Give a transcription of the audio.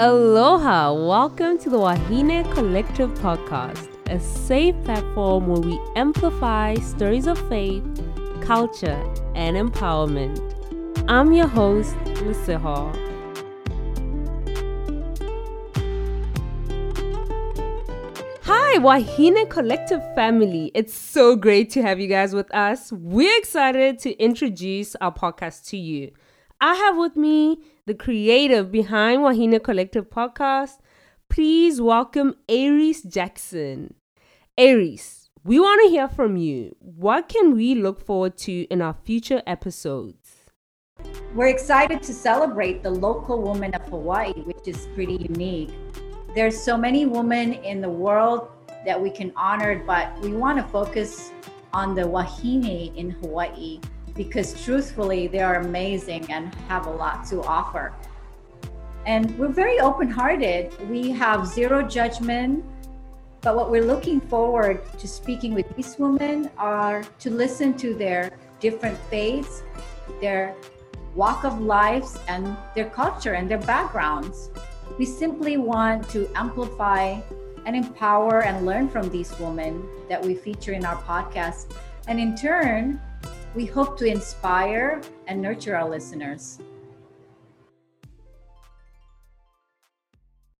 Aloha! Welcome to the Wahine Collective Podcast, a safe platform where we amplify stories of faith, culture, and empowerment. I'm your host, Luciha. Hi, Wahine Collective family. It's so great to have you guys with us. We're excited to introduce our podcast to you. I have with me the creative behind Wahine Collective Podcast. Please welcome Aries Jackson. Aries, we want to hear from you. What can we look forward to in our future episodes? We're excited to celebrate the local woman of Hawaii, which is pretty unique. There's so many women in the world that we can honor, but we want to focus on the Wahine in Hawaii because truthfully, they are amazing and have a lot to offer. And we're very open hearted. We have zero judgment. But what we're looking forward to speaking with these women are to listen to their different faiths, their walk of lives, and their culture and their backgrounds. We simply want to amplify and empower and learn from these women that we feature in our podcast. And in turn, we hope to inspire and nurture our listeners.